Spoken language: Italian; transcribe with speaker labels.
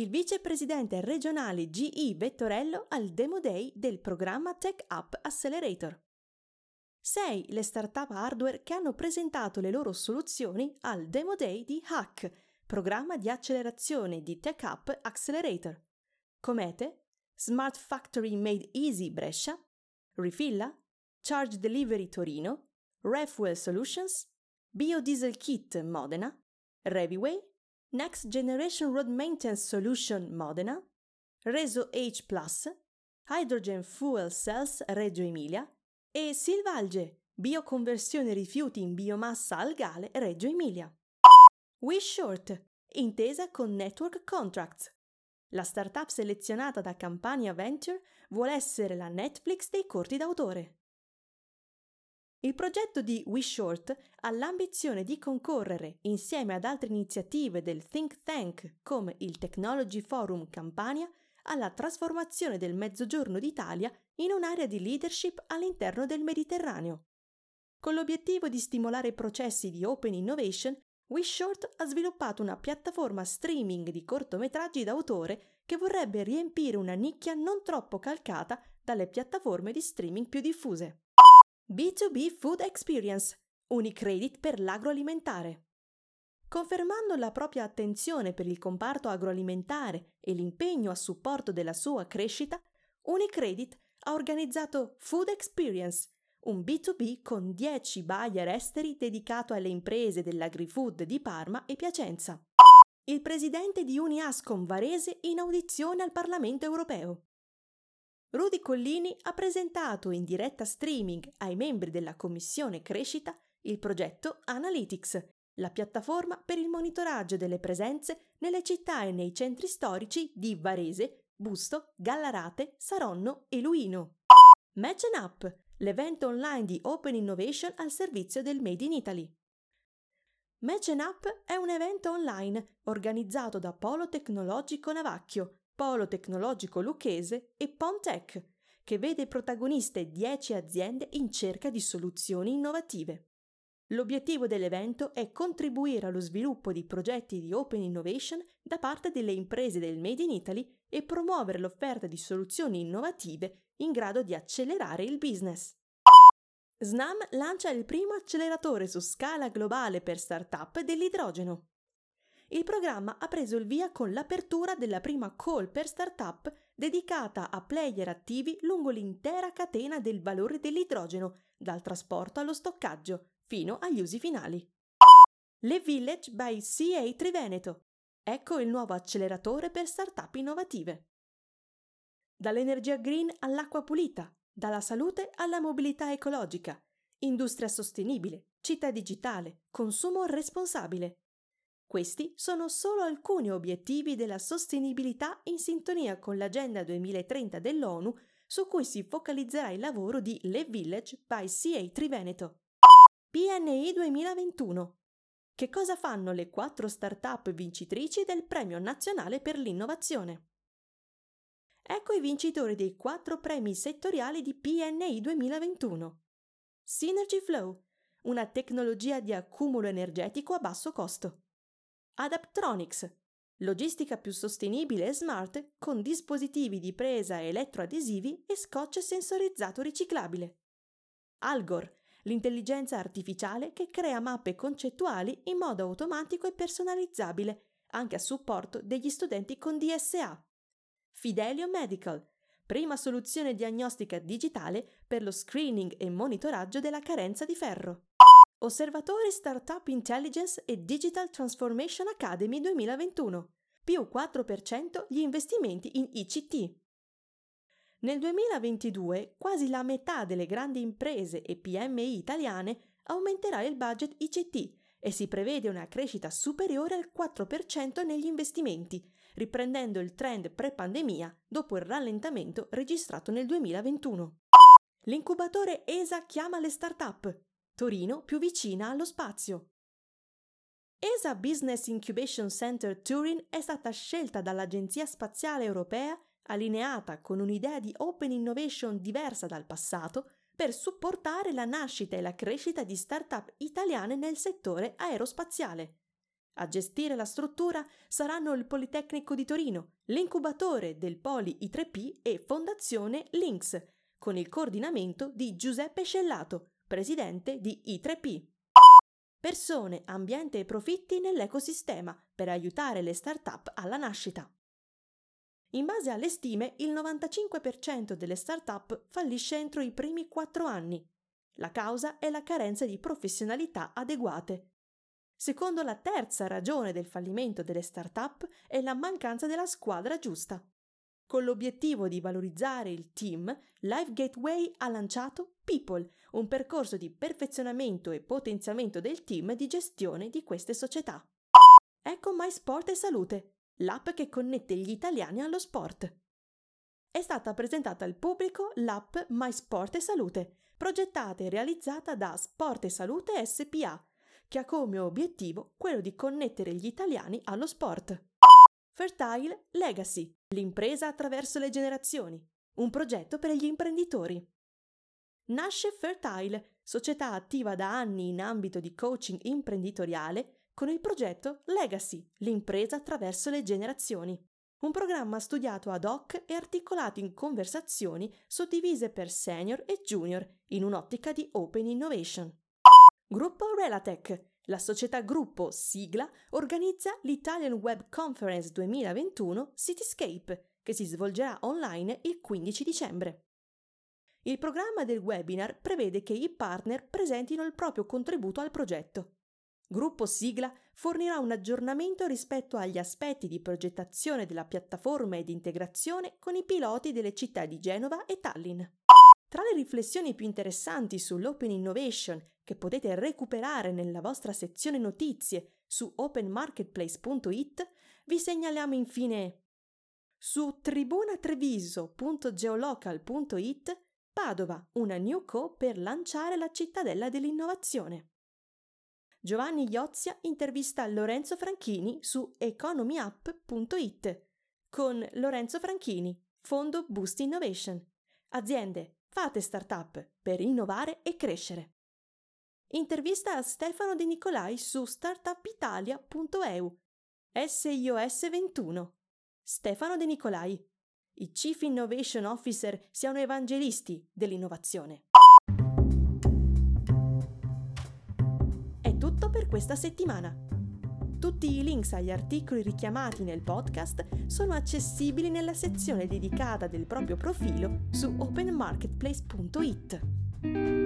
Speaker 1: Il vicepresidente regionale GE Vettorello al Demo Day del programma Tech Up Accelerator. 6 le start-up hardware che hanno presentato le loro soluzioni al Demo Day di Hack, programma di accelerazione di Tech Up Accelerator. Comete, Smart Factory Made Easy Brescia, Refilla, Charge Delivery Torino, Refuel Solutions, Biodiesel Kit Modena, Reviway, Next Generation Road Maintenance Solution Modena, Reso H Hydrogen Fuel Cells Reggio Emilia e Silvalge, bioconversione rifiuti in biomassa algale Reggio Emilia. WeShort, intesa con Network Contracts. La startup selezionata da Campania Venture vuole essere la Netflix dei corti d'autore. Il progetto di WeShort ha l'ambizione di concorrere, insieme ad altre iniziative del think tank come il Technology Forum Campania, alla trasformazione del Mezzogiorno d'Italia in un'area di leadership all'interno del Mediterraneo. Con l'obiettivo di stimolare processi di open innovation, WeShort ha sviluppato una piattaforma streaming di cortometraggi d'autore che vorrebbe riempire una nicchia non troppo calcata dalle piattaforme di streaming più diffuse. B2B Food Experience, Unicredit per l'agroalimentare. Confermando la propria attenzione per il comparto agroalimentare e l'impegno a supporto della sua crescita, Unicredit ha organizzato Food Experience, un B2B con 10 buyer esteri dedicato alle imprese dell'agri-food di Parma e Piacenza. Il presidente di Uniascom Varese in audizione al Parlamento europeo. Rudy Collini ha presentato in diretta streaming ai membri della Commissione Crescita il progetto Analytics, la piattaforma per il monitoraggio delle presenze nelle città e nei centri storici di Varese, Busto, Gallarate, Saronno e Luino. Match Up, l'evento online di Open Innovation al servizio del Made in Italy. Match Up è un evento online organizzato da Polo Tecnologico Navacchio, Polo Tecnologico Lucchese e Pontec, che vede protagoniste 10 aziende in cerca di soluzioni innovative. L'obiettivo dell'evento è contribuire allo sviluppo di progetti di open innovation da parte delle imprese del Made in Italy e promuovere l'offerta di soluzioni innovative in grado di accelerare il business. SNAM lancia il primo acceleratore su scala globale per start-up dell'idrogeno il programma ha preso il via con l'apertura della prima call per startup dedicata a player attivi lungo l'intera catena del valore dell'idrogeno, dal trasporto allo stoccaggio fino agli usi finali. Le Village by CA Triveneto. Ecco il nuovo acceleratore per startup innovative. Dall'energia green all'acqua pulita, dalla salute alla mobilità ecologica, industria sostenibile, città digitale, consumo responsabile. Questi sono solo alcuni obiettivi della sostenibilità in sintonia con l'Agenda 2030 dell'ONU su cui si focalizzerà il lavoro di Le Village by CA Triveneto. PNI 2021. Che cosa fanno le quattro start-up vincitrici del Premio Nazionale per l'Innovazione? Ecco i vincitori dei quattro premi settoriali di PNI 2021. Synergy Flow, una tecnologia di accumulo energetico a basso costo. Adaptronics, logistica più sostenibile e smart con dispositivi di presa elettroadesivi e scotch sensorizzato riciclabile. Algor, l'intelligenza artificiale che crea mappe concettuali in modo automatico e personalizzabile, anche a supporto degli studenti con DSA. Fidelio Medical, prima soluzione diagnostica digitale per lo screening e monitoraggio della carenza di ferro. Osservatore Startup Intelligence e Digital Transformation Academy 2021, più 4% gli investimenti in ICT. Nel 2022 quasi la metà delle grandi imprese e PMI italiane aumenterà il budget ICT e si prevede una crescita superiore al 4% negli investimenti, riprendendo il trend pre-pandemia dopo il rallentamento registrato nel 2021. L'incubatore ESA chiama le start-up. Torino più vicina allo spazio. ESA Business Incubation Center Turin è stata scelta dall'Agenzia Spaziale Europea, allineata con un'idea di open innovation diversa dal passato, per supportare la nascita e la crescita di start-up italiane nel settore aerospaziale. A gestire la struttura saranno il Politecnico di Torino, l'incubatore del Poli I3P e Fondazione Links, con il coordinamento di Giuseppe Scellato, presidente di I3P persone, ambiente e profitti nell'ecosistema per aiutare le start-up alla nascita. In base alle stime, il 95% delle start-up fallisce entro i primi 4 anni. La causa è la carenza di professionalità adeguate. Secondo la terza ragione del fallimento delle start-up è la mancanza della squadra giusta. Con l'obiettivo di valorizzare il team, Life Gateway ha lanciato People, un percorso di perfezionamento e potenziamento del team di gestione di queste società. Ecco My Sport e Salute, l'app che connette gli italiani allo sport. È stata presentata al pubblico l'app My Sport e Salute, progettata e realizzata da Sport e Salute SPA, che ha come obiettivo quello di connettere gli italiani allo sport. Fertile Legacy, l'impresa attraverso le generazioni, un progetto per gli imprenditori. Nasce Fertile, società attiva da anni in ambito di coaching imprenditoriale, con il progetto Legacy, l'impresa attraverso le generazioni. Un programma studiato ad hoc e articolato in conversazioni suddivise per senior e junior in un'ottica di open innovation. Gruppo Relatech, la società gruppo sigla organizza l'Italian Web Conference 2021 Cityscape, che si svolgerà online il 15 dicembre. Il programma del webinar prevede che i partner presentino il proprio contributo al progetto. Gruppo Sigla fornirà un aggiornamento rispetto agli aspetti di progettazione della piattaforma e di integrazione con i piloti delle città di Genova e Tallinn. Tra le riflessioni più interessanti sull'open innovation che potete recuperare nella vostra sezione notizie su openmarketplace.it, vi segnaliamo infine su tribunatreviso.geolocal.it Padova, una new co per lanciare la cittadella dell'innovazione. Giovanni Iozia intervista Lorenzo Franchini su economyup.it con Lorenzo Franchini, Fondo Boost Innovation. Aziende, fate startup per innovare e crescere. Intervista a Stefano De Nicolai su startupitalia.eu. SIOS 21. Stefano De Nicolai, i Chief Innovation Officer siano evangelisti dell'innovazione. È tutto per questa settimana. Tutti i links agli articoli richiamati nel podcast sono accessibili nella sezione dedicata del proprio profilo su openmarketplace.it.